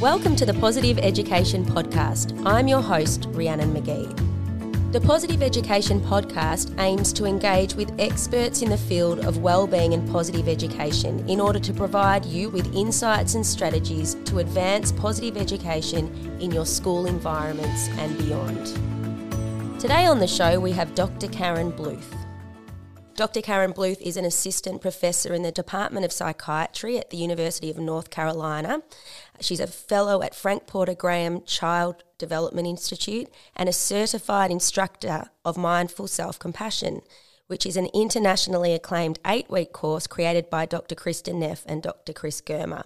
Welcome to the Positive Education Podcast. I'm your host, Rhiannon McGee. The Positive Education Podcast aims to engage with experts in the field of wellbeing and positive education in order to provide you with insights and strategies to advance positive education in your school environments and beyond. Today on the show, we have Dr. Karen Bluth. Dr. Karen Bluth is an assistant professor in the Department of Psychiatry at the University of North Carolina. She's a fellow at Frank Porter Graham Child Development Institute and a certified instructor of mindful self compassion, which is an internationally acclaimed eight week course created by Dr. Kristin Neff and Dr. Chris Germer.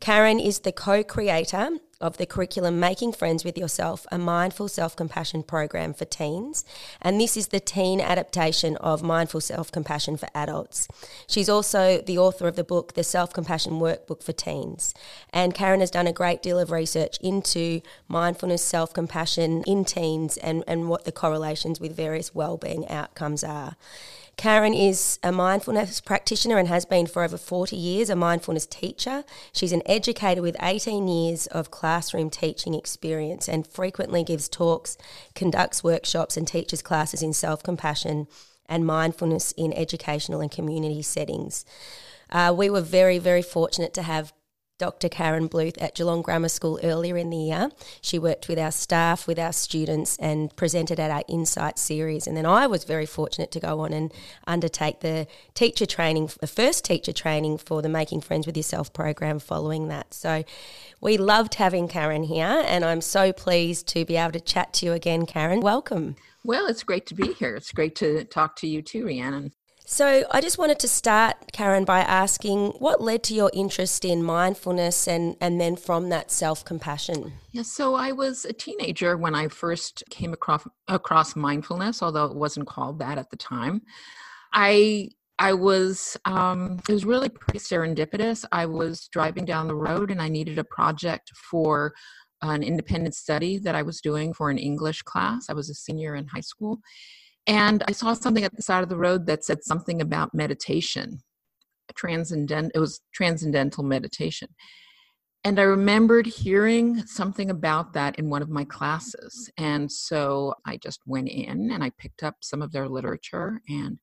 Karen is the co creator of the curriculum Making Friends with Yourself, a mindful self compassion program for teens. And this is the teen adaptation of mindful self compassion for adults. She's also the author of the book, The Self Compassion Workbook for Teens. And Karen has done a great deal of research into mindfulness, self compassion in teens and, and what the correlations with various well-being outcomes are. Karen is a mindfulness practitioner and has been for over 40 years, a mindfulness teacher. She's an educator with 18 years of classroom teaching experience and frequently gives talks, conducts workshops, and teaches classes in self compassion and mindfulness in educational and community settings. Uh, we were very, very fortunate to have Dr. Karen Bluth at Geelong Grammar School earlier in the year. She worked with our staff, with our students, and presented at our Insight series. And then I was very fortunate to go on and undertake the teacher training, the first teacher training for the Making Friends with Yourself program following that. So we loved having Karen here, and I'm so pleased to be able to chat to you again, Karen. Welcome. Well, it's great to be here. It's great to talk to you too, Rhiannon. So, I just wanted to start, Karen, by asking what led to your interest in mindfulness and, and then from that self compassion? Yeah, so I was a teenager when I first came across, across mindfulness, although it wasn't called that at the time. I I was um, it was really pretty serendipitous. I was driving down the road and I needed a project for an independent study that I was doing for an English class. I was a senior in high school and I saw something at the side of the road that said something about meditation. Transcendent it was transcendental meditation. And I remembered hearing something about that in one of my classes. And so I just went in and I picked up some of their literature and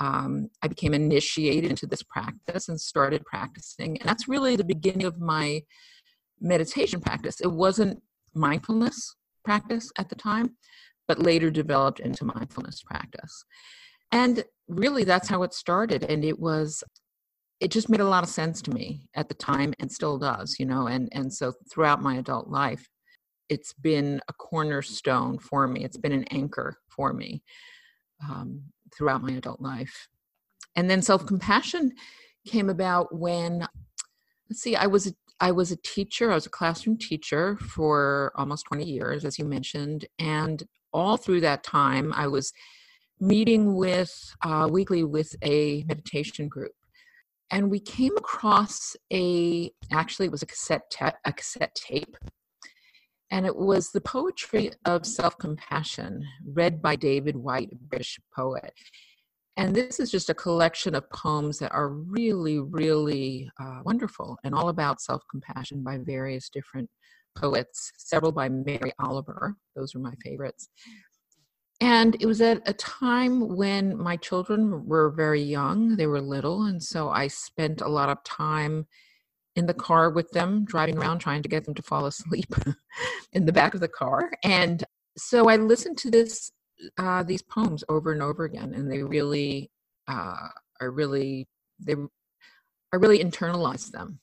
um, I became initiated into this practice and started practicing. And that's really the beginning of my meditation practice. It wasn't mindfulness practice at the time, but later developed into mindfulness practice. And really, that's how it started. And it was, it just made a lot of sense to me at the time and still does, you know. And, and so throughout my adult life, it's been a cornerstone for me, it's been an anchor for me um, throughout my adult life. And then self compassion came about when, let's see, I was I was a teacher. I was a classroom teacher for almost 20 years, as you mentioned. And all through that time, I was meeting with uh, weekly with a meditation group. And we came across a, actually, it was a cassette, ta- a cassette tape. And it was the poetry of self compassion, read by David Whyte, a British poet. And this is just a collection of poems that are really, really uh, wonderful and all about self compassion by various different poets, several by Mary Oliver. Those were my favorites. And it was at a time when my children were very young, they were little. And so I spent a lot of time in the car with them, driving around trying to get them to fall asleep in the back of the car. And so I listened to this uh, these poems over and over again, and they really uh, are really they I really internalized them.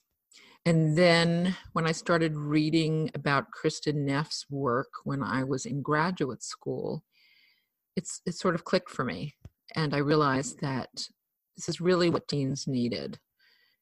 And then when I started reading about Kristin Neff's work when I was in graduate school, it's it sort of clicked for me, and I realized that this is really what teens needed.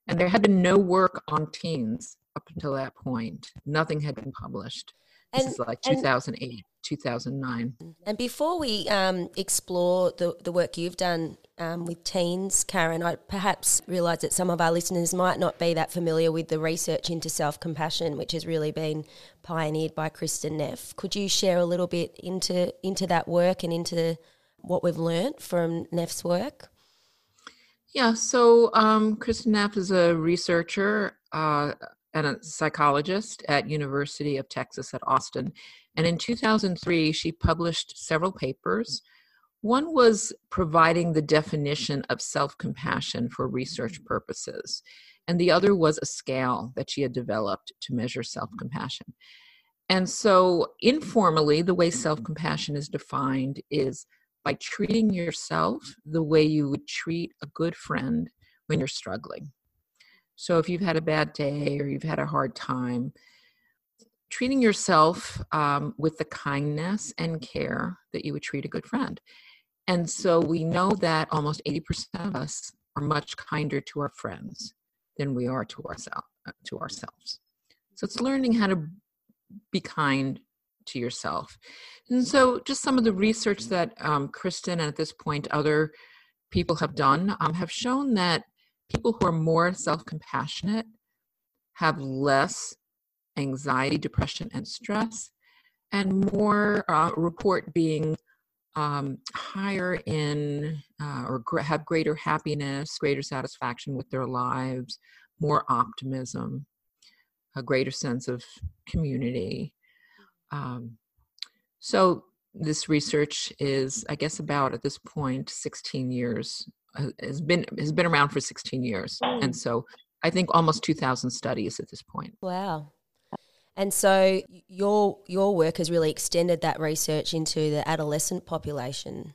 And there had been no work on teens up until that point. Nothing had been published. This is like 2008. And, 2009. And before we um, explore the, the work you've done um, with teens, Karen, I perhaps realise that some of our listeners might not be that familiar with the research into self compassion, which has really been pioneered by Kristin Neff. Could you share a little bit into into that work and into what we've learnt from Neff's work? Yeah, so um, Kristin Neff is a researcher uh, and a psychologist at University of Texas at Austin. And in 2003, she published several papers. One was providing the definition of self compassion for research mm-hmm. purposes, and the other was a scale that she had developed to measure self compassion. And so, informally, the way self compassion is defined is by treating yourself the way you would treat a good friend when you're struggling. So, if you've had a bad day or you've had a hard time, treating yourself um, with the kindness and care that you would treat a good friend. And so, we know that almost 80% of us are much kinder to our friends than we are to, ourselves. to ourselves. So, it's learning how to be kind to yourself. And so, just some of the research that um, Kristin and at this point other people have done um, have shown that people who are more self compassionate have less anxiety, depression, and stress, and more uh, report being um, higher in uh, or gr- have greater happiness, greater satisfaction with their lives, more optimism, a greater sense of community. Um, so this research is, I guess, about at this point 16 years uh, has been has been around for 16 years, and mm. so I think almost 2,000 studies at this point. Wow. And so your your work has really extended that research into the adolescent population.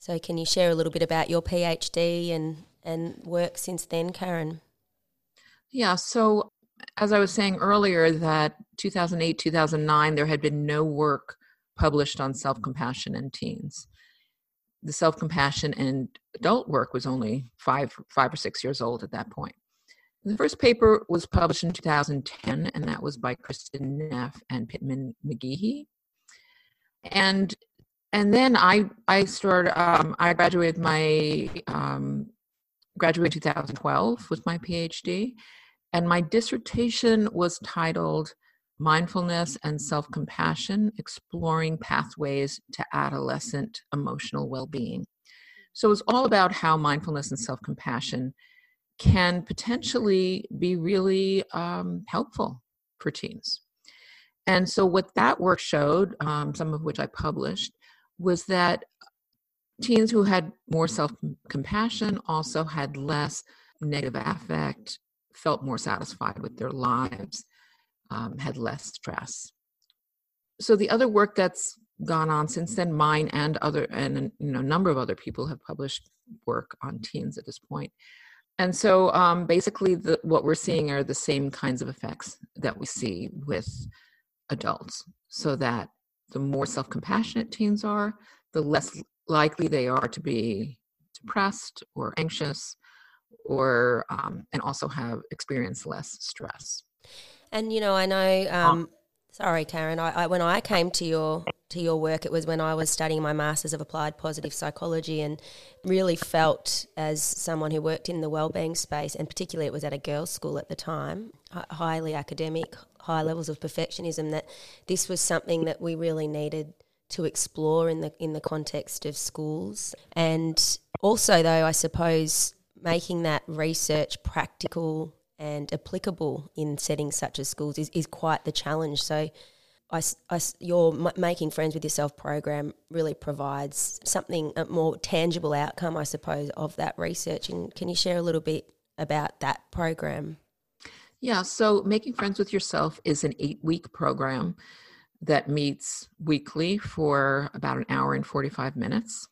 So can you share a little bit about your PhD and and work since then, Karen? Yeah, so as I was saying earlier that 2008 2009 there had been no work published on self-compassion in teens. The self-compassion and adult work was only five five or six years old at that point. The first paper was published in 2010 and that was by Kristin Neff and Pittman McGehee. And and then i i started um, i graduated my um, graduated 2012 with my phd and my dissertation was titled Mindfulness and Self Compassion Exploring Pathways to Adolescent Emotional Well Being. So it's all about how mindfulness and self compassion can potentially be really um, helpful for teens. And so, what that work showed, um, some of which I published, was that teens who had more self compassion also had less negative affect, felt more satisfied with their lives um, had less stress. So the other work that's gone on since then, mine and other and you know a number of other people have published work on teens at this point. And so um, basically, the, what we're seeing are the same kinds of effects that we see with adults. So that the more self-compassionate teens are, the less likely they are to be depressed or anxious, or um, and also have experienced less stress. And you know, I know. Um, oh. Sorry, Karen. I, I, when I came to your to your work, it was when I was studying my masters of applied positive psychology, and really felt as someone who worked in the wellbeing space, and particularly it was at a girls' school at the time, highly academic, high levels of perfectionism. That this was something that we really needed to explore in the in the context of schools, and also though I suppose making that research practical and applicable in settings such as schools is, is quite the challenge. So, I, I, your making friends with yourself program really provides something a more tangible outcome, I suppose, of that research. And can you share a little bit about that program? Yeah, so making friends with yourself is an eight week program that meets weekly for about an hour and 45 minutes.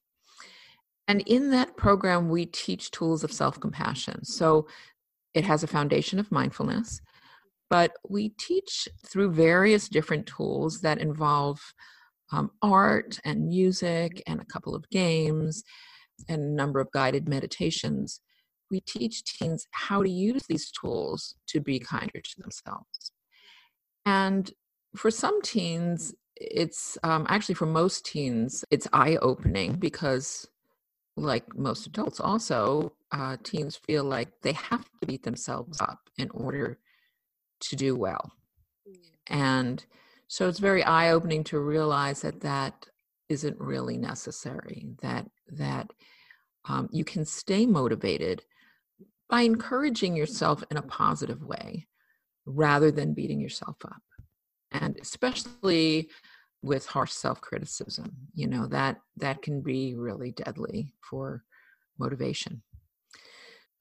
And in that program, we teach tools of self compassion. So it has a foundation of mindfulness, but we teach through various different tools that involve um, art and music and a couple of games and a number of guided meditations. We teach teens how to use these tools to be kinder to themselves. And for some teens, it's um, actually for most teens, it's eye opening because like most adults also uh, teens feel like they have to beat themselves up in order to do well mm. and so it's very eye-opening to realize that that isn't really necessary that that um, you can stay motivated by encouraging yourself in a positive way rather than beating yourself up. And especially with harsh self-criticism, you know, that that can be really deadly for motivation.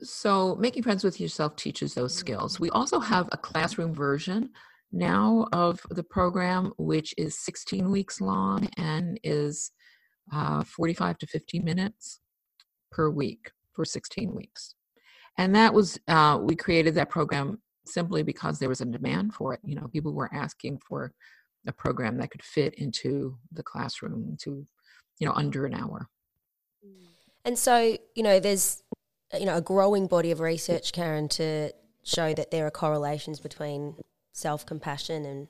So, making friends with yourself teaches those skills. We also have a classroom version now of the program, which is 16 weeks long and is uh, 45 to 50 minutes per week for 16 weeks. And that was, uh, we created that program simply because there was a demand for it. You know, people were asking for a program that could fit into the classroom to, you know, under an hour. And so, you know, there's, you know, a growing body of research, Karen, to show that there are correlations between self compassion and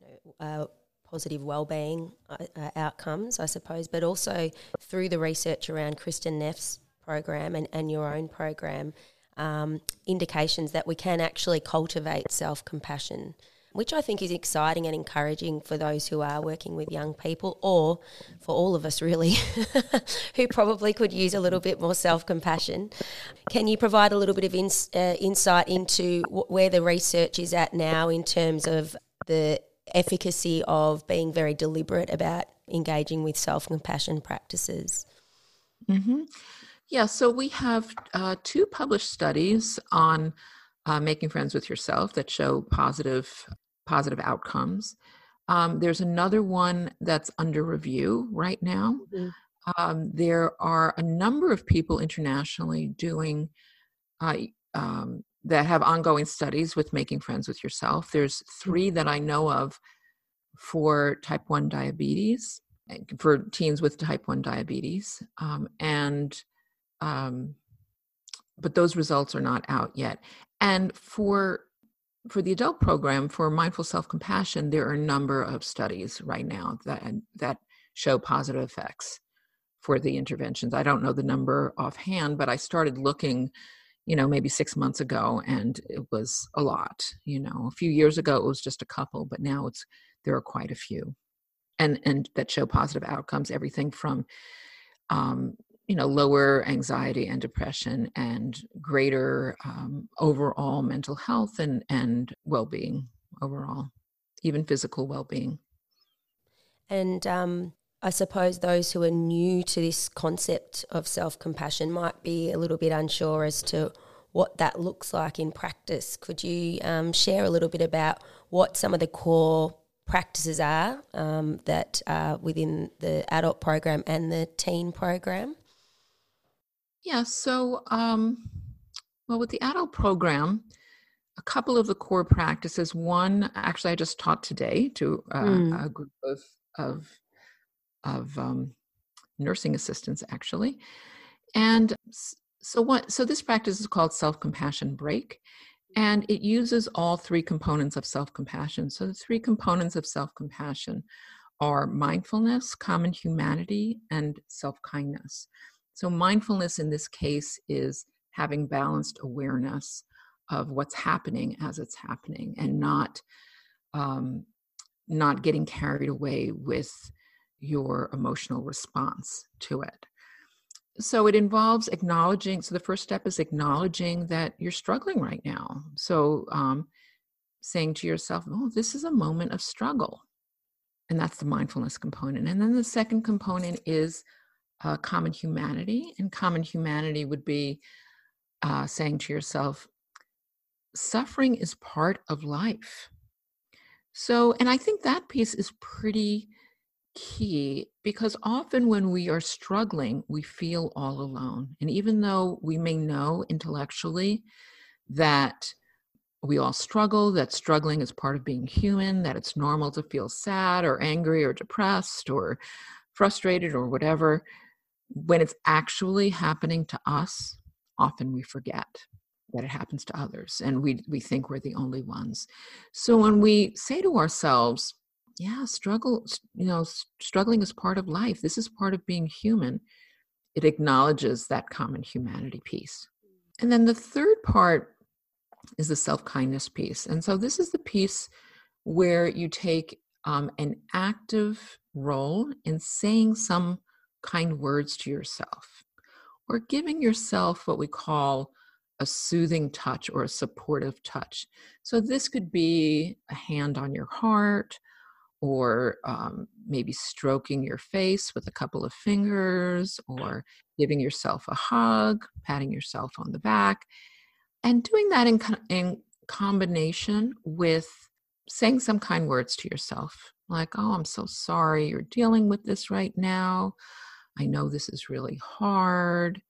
you know, uh, positive well-being uh, uh, outcomes, I suppose, but also through the research around Kristin Neff's program and, and your own program, um, indications that we can actually cultivate self-compassion which I think is exciting and encouraging for those who are working with young people, or for all of us really, who probably could use a little bit more self compassion. Can you provide a little bit of ins- uh, insight into w- where the research is at now in terms of the efficacy of being very deliberate about engaging with self compassion practices? Mm-hmm. Yeah, so we have uh, two published studies on uh, making friends with yourself that show positive positive outcomes. Um, there's another one that's under review right now. Mm-hmm. Um, there are a number of people internationally doing uh, um, that have ongoing studies with making friends with yourself. There's three that I know of for type 1 diabetes, for teens with type 1 diabetes. Um, and, um, but those results are not out yet. And for for the adult program for mindful self-compassion there are a number of studies right now that that show positive effects for the interventions. I don't know the number offhand but i started looking you know maybe six months ago and it was a lot you know. A few years ago it was just a couple but now it's there are quite a few. And and that show positive outcomes everything from um, you know lower anxiety and depression and greater um, overall mental health and and well-being overall even physical well-being. And um, i suppose those who are new to this concept of self-compassion might be a little bit unsure as to what that looks like in practice. Could you um, share a little bit about what some of the core practices are um, that are within the adult program and the teen program yeah, so, um, well, with the adult program, a couple of the core practices. One, actually, I just taught today to uh, mm. a group of of of um, nursing assistants, actually, and so what? So this practice is called self compassion break, and it uses all three components of self compassion. So the three components of self compassion are mindfulness, common humanity, and self kindness. So, mindfulness in this case is having balanced awareness of what's happening as it's happening and not um, not getting carried away with your emotional response to it. So it involves acknowledging. So the first step is acknowledging that you're struggling right now. So um, saying to yourself, "Oh, this is a moment of struggle," and that's the mindfulness component. And then the second component is uh, common humanity. And common humanity would be uh, saying to yourself, suffering is part of life. So, and I think that piece is pretty key because often when we are struggling, we feel all alone. And even though we may know intellectually that we all struggle, that struggling is part of being human, that it's normal to feel sad or angry or depressed or frustrated or whatever, when it's actually happening to us, often we forget that it happens to others and we we think we're the only ones. So when we say to ourselves, yeah, struggle, you know, struggling is part of life. This is part of being human. It acknowledges that common humanity piece. And then the third part is the self kindness piece. And so this is the piece where you take um, an active role in saying some kind words to yourself or giving yourself what we call a soothing touch or a supportive touch. So this could be a hand on your heart or um, maybe stroking your face with a couple of fingers or giving yourself a hug, patting yourself on the back, and doing that in, in combination with saying some kind words to yourself like, oh, I'm so sorry you're dealing with this right now. I know this is really hard.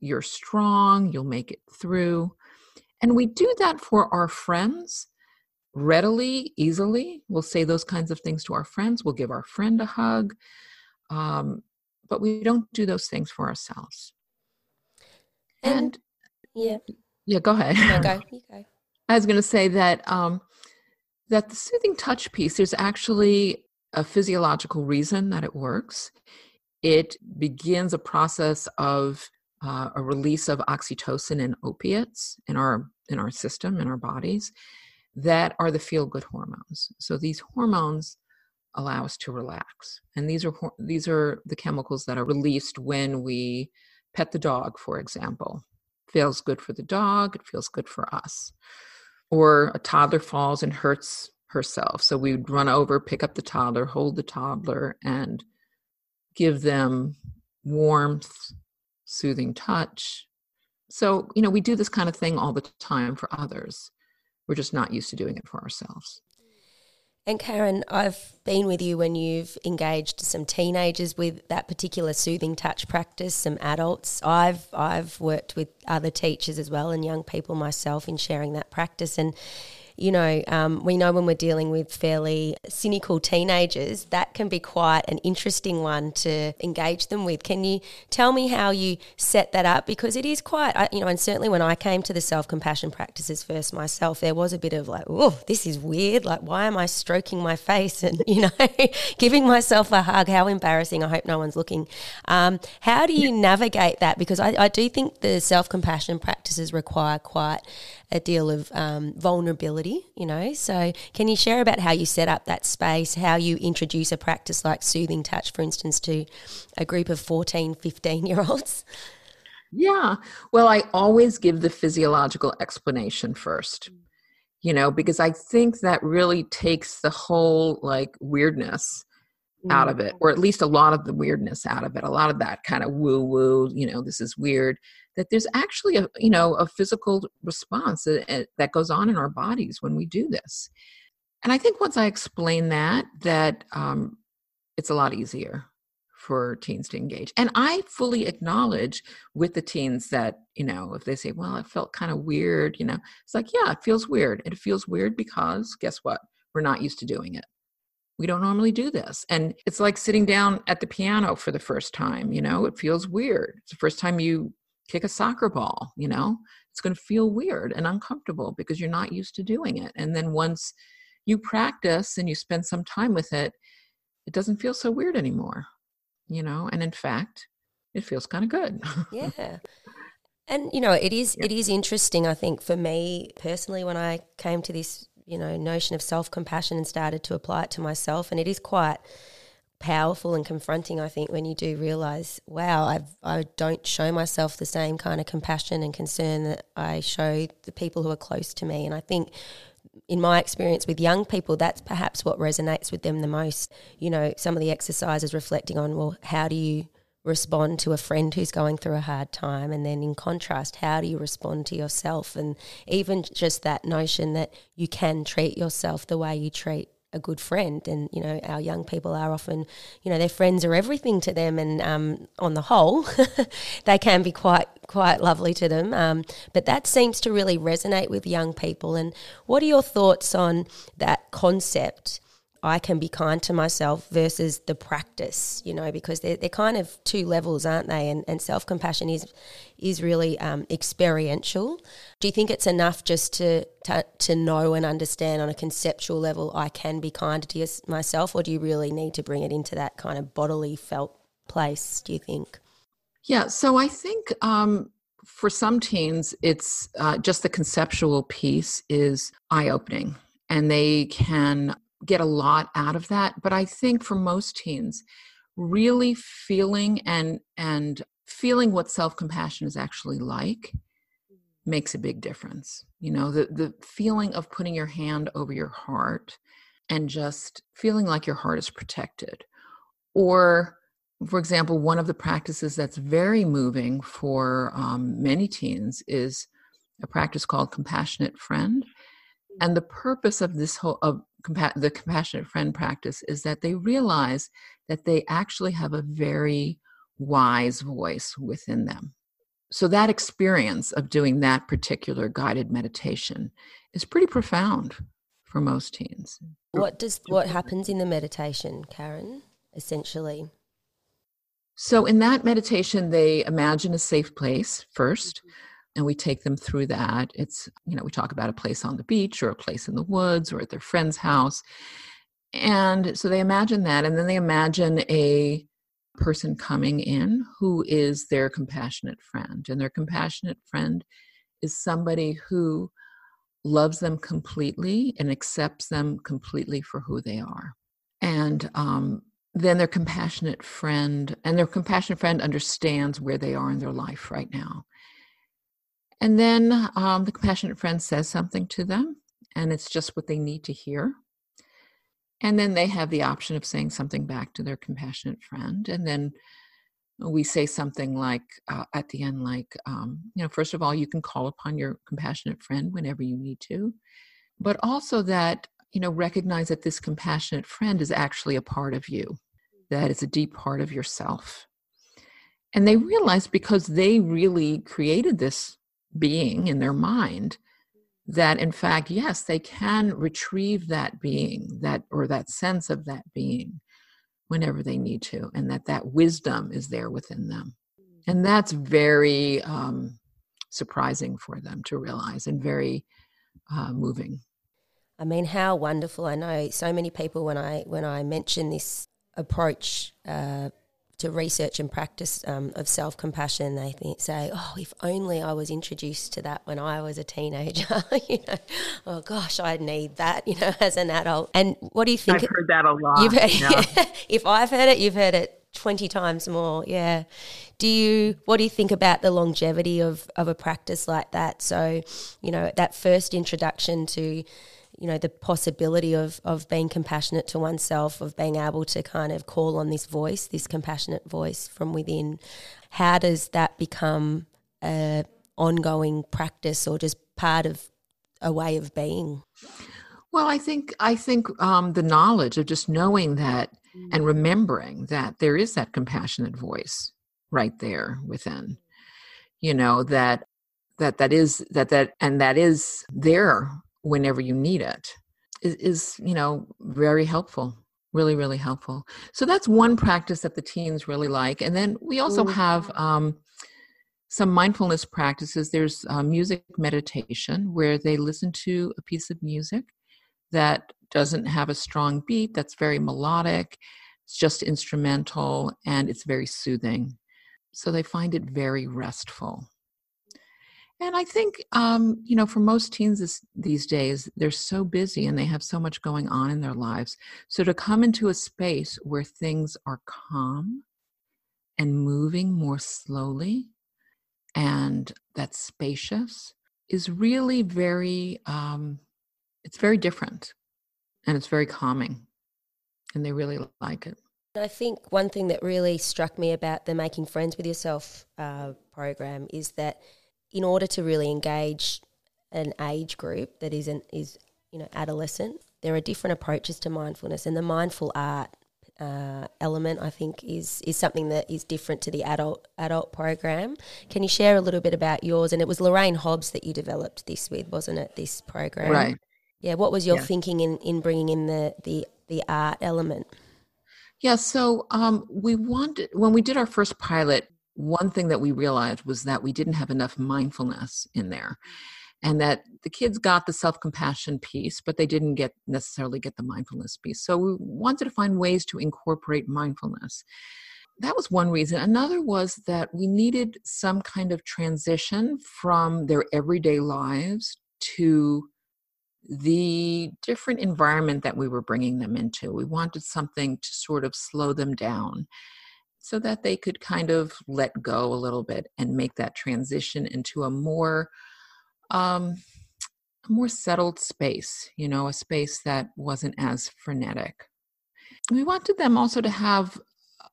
You're strong. You'll make it through. And we do that for our friends readily, easily. We'll say those kinds of things to our friends. We'll give our friend a hug. Um, but we don't do those things for ourselves. And, and yeah. Yeah, go ahead. You go. I was going to say that um, that the soothing touch piece, there's actually a physiological reason that it works. It begins a process of uh, a release of oxytocin and opiates in our in our system in our bodies that are the feel good hormones. So these hormones allow us to relax, and these are these are the chemicals that are released when we pet the dog, for example. Feels good for the dog. It feels good for us or a toddler falls and hurts herself. So we would run over, pick up the toddler, hold the toddler, and give them warmth, soothing touch. So, you know, we do this kind of thing all the time for others. We're just not used to doing it for ourselves. And Karen, I've been with you when you've engaged some teenagers with that particular soothing touch practice, some adults. I've I've worked with other teachers as well and young people myself in sharing that practice and you know, um, we know when we're dealing with fairly cynical teenagers, that can be quite an interesting one to engage them with. Can you tell me how you set that up? Because it is quite, you know, and certainly when I came to the self compassion practices first myself, there was a bit of like, oh, this is weird. Like, why am I stroking my face and, you know, giving myself a hug? How embarrassing. I hope no one's looking. Um, how do you navigate that? Because I, I do think the self compassion practices require quite a deal of um, vulnerability, you know. So, can you share about how you set up that space, how you introduce a practice like soothing touch, for instance, to a group of 14, 15 year olds? Yeah. Well, I always give the physiological explanation first, you know, because I think that really takes the whole like weirdness out mm. of it, or at least a lot of the weirdness out of it, a lot of that kind of woo woo, you know, this is weird that there's actually a you know a physical response that, that goes on in our bodies when we do this. And i think once i explain that that um, it's a lot easier for teens to engage. And i fully acknowledge with the teens that you know if they say well it felt kind of weird you know it's like yeah it feels weird it feels weird because guess what? We're not used to doing it we don't normally do this and it's like sitting down at the piano for the first time you know it feels weird it's the first time you kick a soccer ball, you know, it's going to feel weird and uncomfortable because you're not used to doing it. And then once you practice and you spend some time with it, it doesn't feel so weird anymore, you know, and in fact, it feels kind of good. yeah. And you know, it is yeah. it is interesting I think for me personally when I came to this, you know, notion of self-compassion and started to apply it to myself and it is quite powerful and confronting, I think, when you do realize, wow, I've, I don't show myself the same kind of compassion and concern that I show the people who are close to me. And I think in my experience with young people, that's perhaps what resonates with them the most. You know, some of the exercises reflecting on, well, how do you respond to a friend who's going through a hard time? And then in contrast, how do you respond to yourself? And even just that notion that you can treat yourself the way you treat a good friend. And, you know, our young people are often, you know, their friends are everything to them. And um, on the whole, they can be quite, quite lovely to them. Um, but that seems to really resonate with young people. And what are your thoughts on that concept I can be kind to myself versus the practice, you know, because they're, they're kind of two levels, aren't they? And, and self compassion is is really um, experiential. Do you think it's enough just to, to, to know and understand on a conceptual level I can be kind to myself, or do you really need to bring it into that kind of bodily felt place? Do you think? Yeah, so I think um, for some teens, it's uh, just the conceptual piece is eye opening and they can get a lot out of that but i think for most teens really feeling and and feeling what self-compassion is actually like makes a big difference. You know, the, the feeling of putting your hand over your heart and just feeling like your heart is protected. Or, for example, one of the practices that's very moving for um, many teens is a practice called Compassionate Friend. And the purpose of this whole of compa- the Compassionate Friend practice is that they realize that they actually have a very wise voice within them. So that experience of doing that particular guided meditation is pretty profound for most teens. What does what happens in the meditation karen essentially? So in that meditation they imagine a safe place 1st and we take them through that it's you know we talk about a place on the beach or a place in the woods or at their friend's house and so they imagine that and then they imagine a person coming in who is their compassionate friend. And their compassionate friend is somebody who loves them completely and accepts them completely for who they are. And um, then their compassionate friend, and their compassionate friend understands where they are in their life right now. And then um, the compassionate friend says something to them, and it's just what they need to hear. And then they have the option of saying something back to their compassionate friend. And then we say something like uh, at the end, like, um, you know, first of all, you can call upon your compassionate friend whenever you need to, but also that, you know, recognize that this compassionate friend is actually a part of you, that it's a deep part of yourself. And they realize because they really created this being in their mind that in fact yes they can retrieve that being that or that sense of that being whenever they need to and that that wisdom is there within them. And that's very um, surprising for them to realize and very uh, moving. I mean how wonderful. I know so many people when i when i mention this approach uh, to research and practice um, of self compassion, they think, say, "Oh, if only I was introduced to that when I was a teenager." you know, oh gosh, I need that. You know, as an adult. And what do you think? I've heard that a lot. Heard, yeah. if I've heard it, you've heard it twenty times more. Yeah. Do you? What do you think about the longevity of of a practice like that? So, you know, that first introduction to you know the possibility of of being compassionate to oneself of being able to kind of call on this voice this compassionate voice from within how does that become a ongoing practice or just part of a way of being well i think i think um, the knowledge of just knowing that and mm. remembering that there is that compassionate voice right there within you know that that that is that that and that is there whenever you need it is, is you know very helpful really really helpful. So that's one practice that the teens really like and then we also have um, some mindfulness practices. There's uh, music meditation where they listen to a piece of music that doesn't have a strong beat that's very melodic it's just instrumental and it's very soothing. So they find it very restful and I think, um, you know, for most teens this, these days, they're so busy and they have so much going on in their lives. So to come into a space where things are calm and moving more slowly and that's spacious is really very, um, it's very different and it's very calming. And they really like it. I think one thing that really struck me about the Making Friends with Yourself uh, program is that in order to really engage an age group that is an, is you know adolescent, there are different approaches to mindfulness, and the mindful art uh, element I think is is something that is different to the adult adult program. Can you share a little bit about yours? And it was Lorraine Hobbs that you developed this with, wasn't it? This program, right? Yeah. What was your yeah. thinking in in bringing in the the the art element? Yeah. So um, we wanted when we did our first pilot, one thing that we realized was that we didn't have enough mindfulness in there and that the kids got the self-compassion piece but they didn't get necessarily get the mindfulness piece. So we wanted to find ways to incorporate mindfulness. That was one reason. Another was that we needed some kind of transition from their everyday lives to the different environment that we were bringing them into. We wanted something to sort of slow them down so that they could kind of let go a little bit and make that transition into a more um, a more settled space, you know, a space that wasn't as frenetic. We wanted them also to have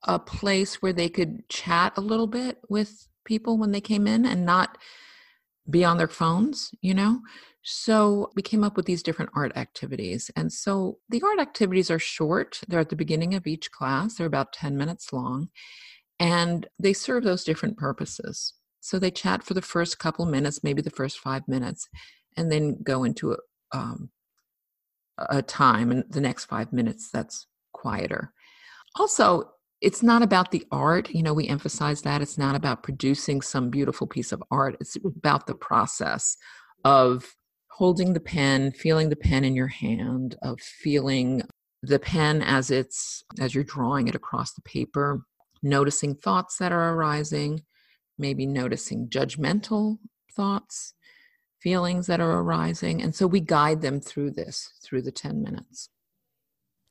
a place where they could chat a little bit with people when they came in and not be on their phones, you know? So we came up with these different art activities. And so the art activities are short, they're at the beginning of each class, they're about 10 minutes long, and they serve those different purposes. So they chat for the first couple minutes, maybe the first five minutes, and then go into a, um, a time and the next five minutes that's quieter. Also, it's not about the art you know we emphasize that it's not about producing some beautiful piece of art it's about the process of holding the pen feeling the pen in your hand of feeling the pen as it's as you're drawing it across the paper noticing thoughts that are arising maybe noticing judgmental thoughts feelings that are arising and so we guide them through this through the 10 minutes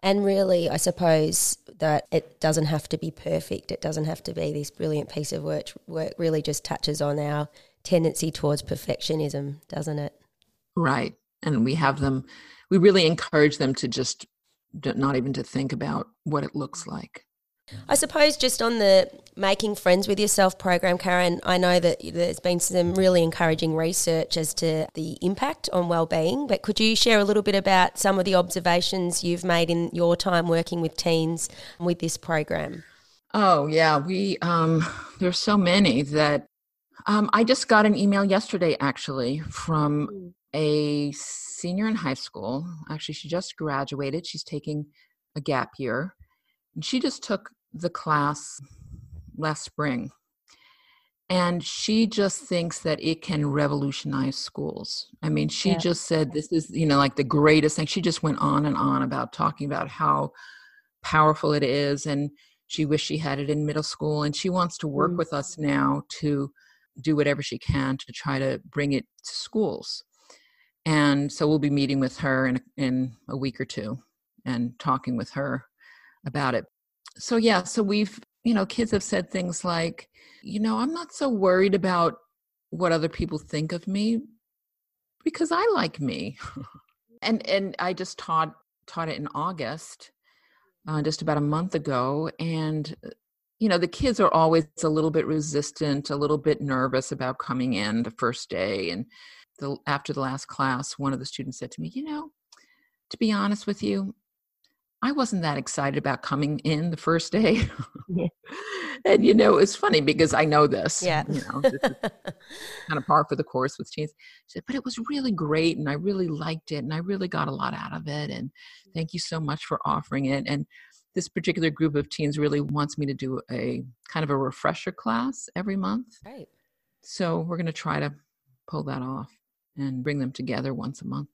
and really, I suppose that it doesn't have to be perfect. It doesn't have to be this brilliant piece of work. Work really just touches on our tendency towards perfectionism, doesn't it? Right. And we have them, we really encourage them to just not even to think about what it looks like. I suppose just on the making friends with yourself program, Karen, I know that there's been some really encouraging research as to the impact on well-being, but could you share a little bit about some of the observations you've made in your time working with teens with this program? Oh yeah, we um, there's so many that um, I just got an email yesterday actually from hmm. A senior in high school. Actually, she just graduated. She's taking a gap year. And she just took the class last spring. And she just thinks that it can revolutionize schools. I mean, she yeah. just said this is, you know, like the greatest thing. She just went on and on about talking about how powerful it is. And she wished she had it in middle school. And she wants to work mm with us now to do whatever she can to try to bring it to schools. And so we'll be meeting with her in, in a week or two and talking with her about it. So yeah so we've you know kids have said things like you know i'm not so worried about what other people think of me because i like me. And and i just taught taught it in august uh, just about a month ago. And you know the kids are always a little bit resistant a little bit nervous about coming in the first day. And the, after the last class one of the students said to me you know to be honest with you I wasn't that excited about coming in the first day. Yeah. and you know, it's funny because I know this. Yeah. You know, this kind of par for the course with teens. She said, but it was really great and I really liked it and I really got a lot out of it. And thank you so much for offering it. And this particular group of teens really wants me to do a kind of a refresher class every month. Right. So we're going to try to pull that off and bring them together once a month.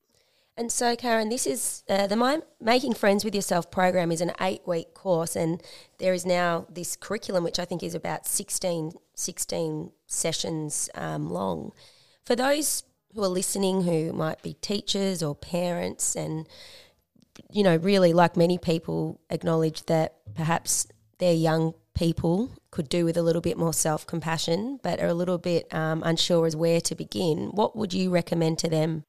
And so, Karen, this is uh, the Making Friends with Yourself program is an eight week course, and there is now this curriculum, which I think is about 16, 16 sessions um, long. For those who are listening who might be teachers or parents, and you know, really like many people acknowledge that perhaps their young people could do with a little bit more self compassion, but are a little bit um, unsure as where to begin, what would you recommend to them?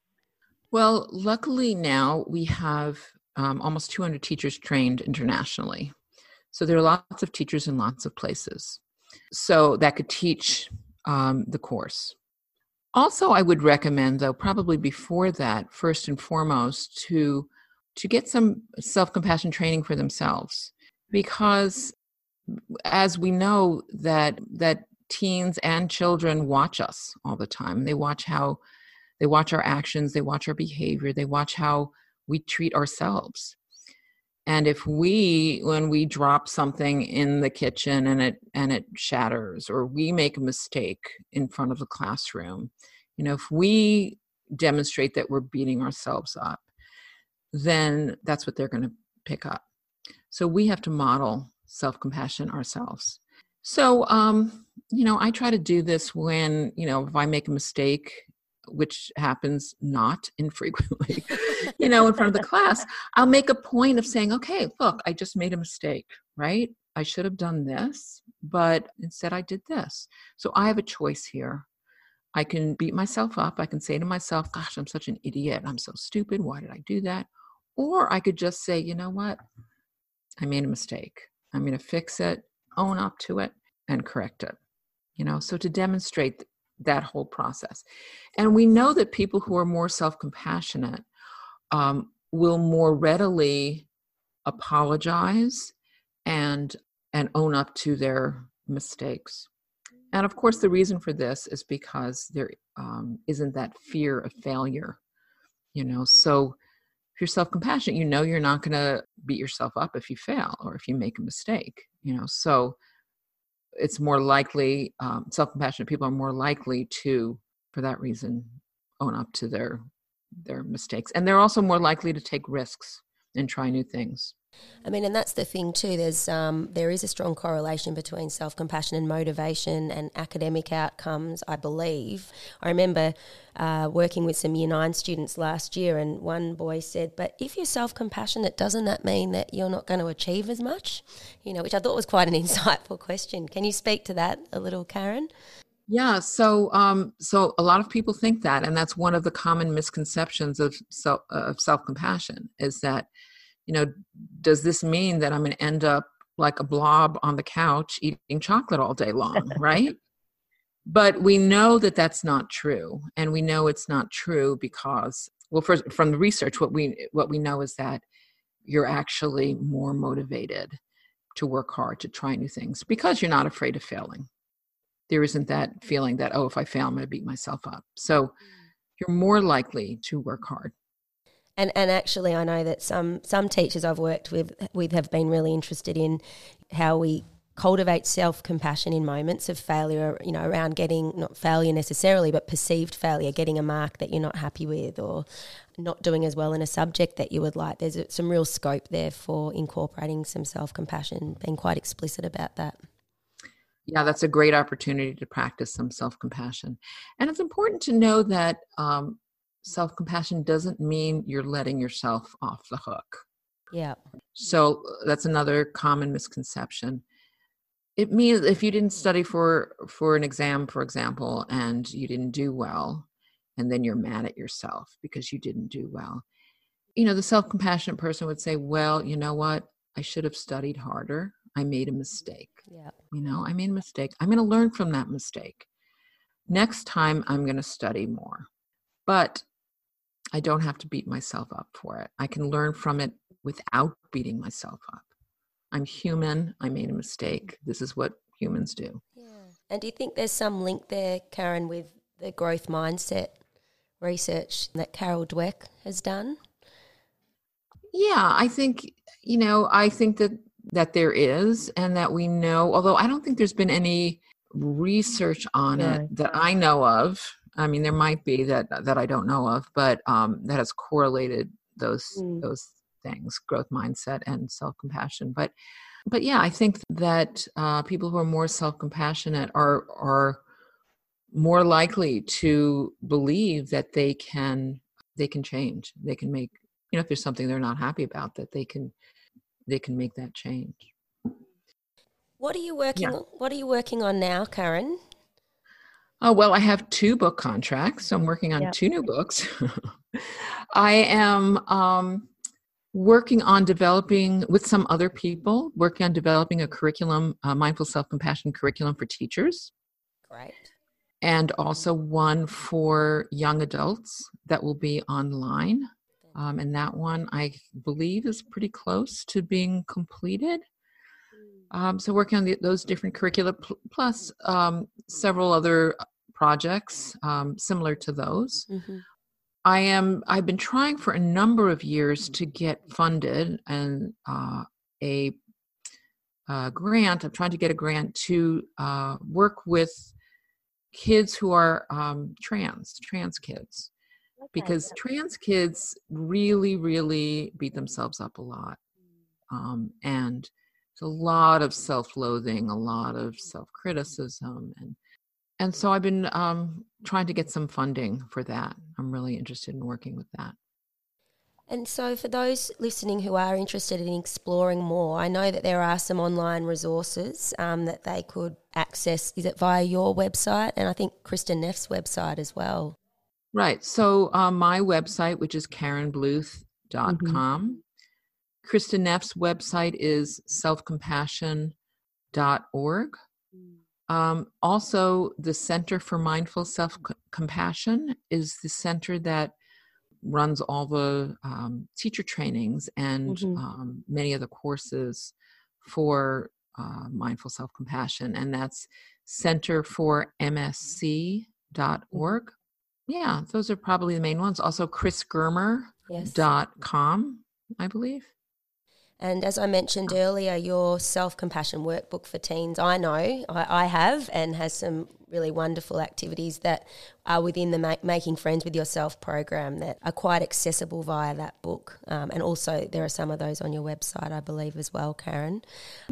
Well, luckily now we have um, almost 200 teachers trained internationally. So there are lots of teachers in lots of places. So that could teach um, the course. Also, I would recommend, though, probably before that, first and foremost, to to get some self-compassion training for themselves, because as we know that that teens and children watch us all the time. They watch how they watch our actions, they watch our behavior, they watch how we treat ourselves. And if we when we drop something in the kitchen and it and it shatters or we make a mistake in front of the classroom, you know, if we demonstrate that we're beating ourselves up, then that's what they're going to pick up. So we have to model self-compassion ourselves. So um, you know, I try to do this when, you know, if I make a mistake which happens not infrequently, you know, in front of the class, I'll make a point of saying, okay, look, I just made a mistake, right? I should have done this, but instead I did this. So I have a choice here. I can beat myself up. I can say to myself, gosh, I'm such an idiot. I'm so stupid. Why did I do that? Or I could just say, you know what? I made a mistake. I'm going to fix it, own up to it, and correct it. You know, so to demonstrate that whole process. And we know that people who are more self compassionate um, will more readily apologize and and own up to their mistakes and of course the reason for this is because there um, not that fear of failure you know so if you're self-compassionate you know you're not going to beat yourself up if you fail or if you make a mistake you know so it's more likely um, self-compassionate people are more likely to for that reason own up to their their mistakes and they're also more likely to take risks and try new things I mean, and that's the thing too. There's um, there is a strong correlation between self compassion and motivation and academic outcomes. I believe. I remember uh, working with some Year Nine students last year, and one boy said, "But if you're self compassionate, doesn't that mean that you're not going to achieve as much?" You know, which I thought was quite an insightful question. Can you speak to that a little, Karen? Yeah, so um, so a lot of people think that, and that's one of the common misconceptions of self of self compassion is that you know, does this mean that I'm going to end up like a blob on the couch eating chocolate all day long, right? but we know that that's not true, and we know it's not true because, well, first from the research, what we what we know is that you're actually more motivated to work hard to try new things because you're not afraid of failing. There isn't that feeling that oh, if I fail, I'm going to beat myself up. So you're more likely to work hard and and actually I know that some some teachers I've worked with with have been really interested in how we cultivate self-compassion in moments of failure you know around getting not failure necessarily but perceived failure getting a mark that you're not happy with or not doing as well in a subject that you would like. There's some real scope there for incorporating some self-compassion being quite explicit about that. Yeah that's a great opportunity to practice some self-compassion. And it's important to know that um, self compassion doesn't mean you're letting yourself off the hook. Yeah. So uh, that's another common misconception. It means if you didn't study for for an exam, for example, and you didn't do well, and then you're mad at yourself because you didn't do well. You know, the self compassionate person would say, Well, you know what? I should have studied harder. I made a mistake. Yeah. You know, I made a mistake. I'm going to learn from that mistake. Next time, I'm going to study more. But I don't have to beat myself up for it. I can learn from it without beating myself up. I'm human. I made a mistake. This is what humans do. Yeah. And do you think there's some link there, Karen, with the growth mindset research that Carol Dweck has done? Yeah, I think, you know, I think that that there is and that we know, although I don't think there's been any research on no. it that I know of I mean, there might be that that I don't know of, but um, that has correlated those mm. those things, growth mindset and self compassion. But but yeah, I think that uh, people who are more self compassionate are are more likely to believe that they can they can change. They can make you know if there's something they're not happy about that they can they can make that change. What are you working? Yeah. What are you working on now, Karen? Oh, well, I have two book contracts. So I'm working on yep. two new books. I am um, working on developing, with some other people, working on developing a curriculum, a mindful self compassion curriculum for teachers. Great. And also one for young adults that will be online. Um, and that one I believe is pretty close to being completed. Um, so working on the, those different curricula pl- plus um, several other projects um, similar to those. Mm-hmm. I am. I've been trying for a number of years to get funded and uh, a, a, grant. I'm trying to get a grant to uh, work with kids who are um, trans, trans kids, okay. because trans kids really, really beat themselves up a lot, mm. And a lot of self-loathing, a lot of self-criticism, and and so I've been um, trying to get some funding for that. I'm really interested in working with that. And so, for those listening who are interested in exploring more, I know that there are some online resources um, that they could access. Is it via your website? And I think Kristin Neff's website as well. Right. So, uh, my website, which is karenbluth.com, mm-hmm. Kristin Neff's website is selfcompassion.org. Mm. Um, also, the Center for Mindful Self Compassion is the center that runs all the um, teacher trainings and mm-hmm. um, many of the courses for uh, mindful self compassion, and that's Center for MSC.org. Mm-hmm. Yeah, those are probably the main ones. Also, chrisgermer.com, yes. I believe. And as I mentioned earlier, your self compassion workbook for teens, I know I, I, have and has some really wonderful activities that are within the Ma- Making Friends with Yourself program that are quite accessible via that book. Um, and also, there are some of those on your website, I believe, as well, Karen.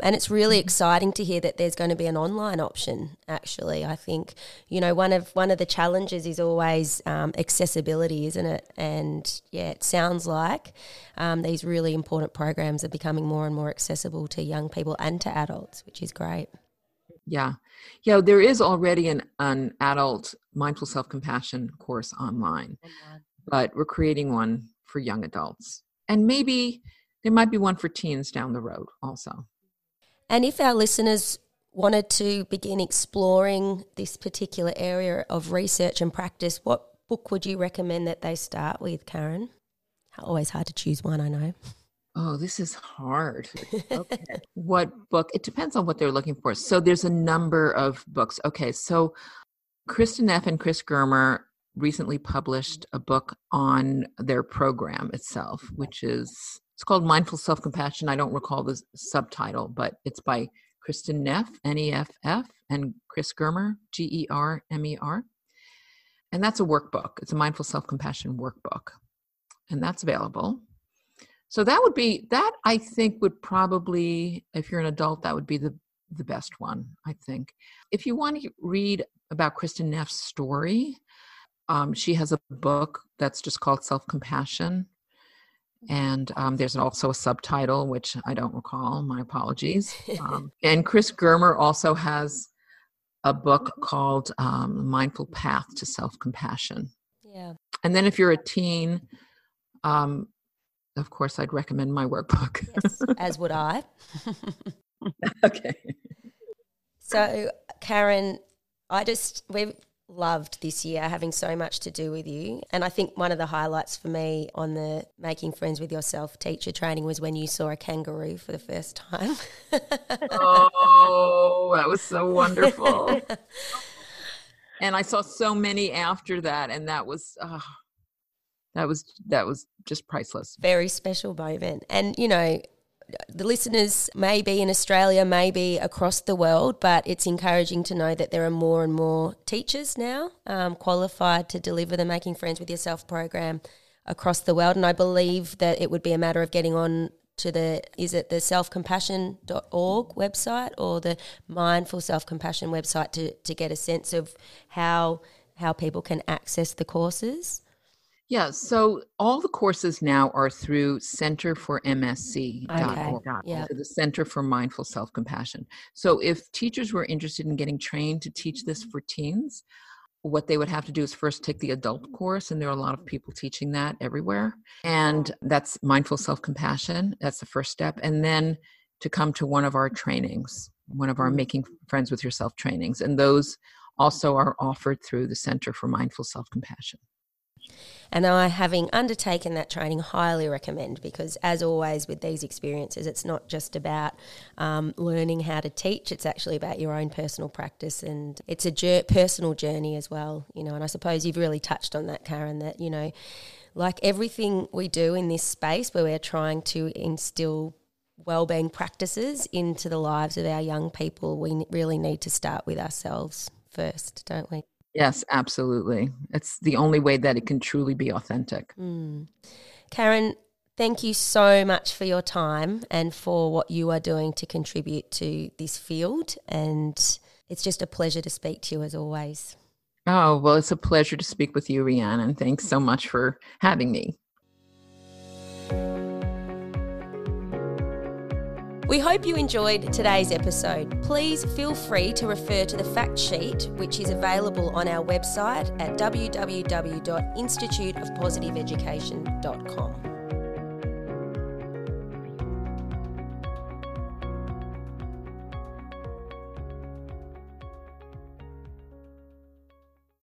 And it's really exciting to hear that there's going to be an online option. Actually, I think you know one of one of the challenges is always um, accessibility, isn't it? And yeah, it sounds like um, these really important programs are becoming more and more accessible to young people and to adults, which is great. Yeah. Yeah, there is already an, an adult mindful self compassion course online, oh, but we're creating one for young adults. And maybe there might be one for teens down the road also. And if our listeners wanted to begin exploring this particular area of research and practice, what book would you recommend that they start with, Karen? Always hard to choose one, I know. Oh, this is hard. Okay. what book? It depends on what they're looking for. So there's a number of books. Okay, so Kristin Neff and Chris Germer recently published a book on their program itself, which is it's called Mindful Self Compassion. I don't recall the subtitle, but it's by Kristin Neff, N E F F, and Chris Germer, G E R M E R. And that's a workbook. It's a mindful self compassion workbook. And that's available. So that would be that I think would probably if you're an adult that would be the the best one, I think. If you want to read about Kristin Neff's story, um, she has a book that's just called Self Compassion. And um, there's also a subtitle, which I don't recall. My apologies. Um, and Chris Germer also has a book called um, Mindful Path to Self Compassion. Yeah. And then if you're a teen, um, of course, I'd recommend my workbook. yes, as would I. okay. So, Karen, I just, we've loved this year having so much to do with you. And I think one of the highlights for me on the Making Friends with Yourself teacher training was when you saw a kangaroo for the first time. oh, that was so wonderful. and I saw so many after that. And that was, oh, that was that was just priceless. Very special moment. And you know the listeners may be in Australia, may be across the world, but it's encouraging to know that there are more and more teachers now um, qualified to deliver the Making Friends with Yourself program across the world. And I believe that it would be a matter of getting on to the is it the selfcompassion.org website or the mindful self compassion website to, to get a sense of how how people can access the courses yeah, so all the courses now are through Center for MSC. Okay. Yeah. the Center for Mindful Self Compassion. So if teachers were interested in getting trained to teach this for teens, what they would have to do is first take the adult course, and there are a lot of people teaching that everywhere. And that's mindful self compassion. That's the first step. And then to come to one of our trainings, one of our mm-hmm. Making Friends with Yourself trainings. And those also are offered through the Center for Mindful Self Compassion. And I, having undertaken that training, highly recommend because, as always with these experiences, it's not just about um, learning how to teach; it's actually about your own personal practice, and it's a personal journey as well. You know, and I suppose you've really touched on that, Karen. That you know, like everything we do in this space, where we're trying to instill well-being practices into the lives of our young people, we really need to start with ourselves first, don't we? Yes, absolutely. It's the only way that it can truly be authentic. Mm. Karen, thank you so much for your time and for what you are doing to contribute to this field. And it's just a pleasure to speak to you as always. Oh, well, it's a pleasure to speak with you, Rhiannon. Thanks so much for having me. We hope you enjoyed today's episode. Please feel free to refer to the fact sheet, which is available on our website at www.instituteofpositiveeducation.com.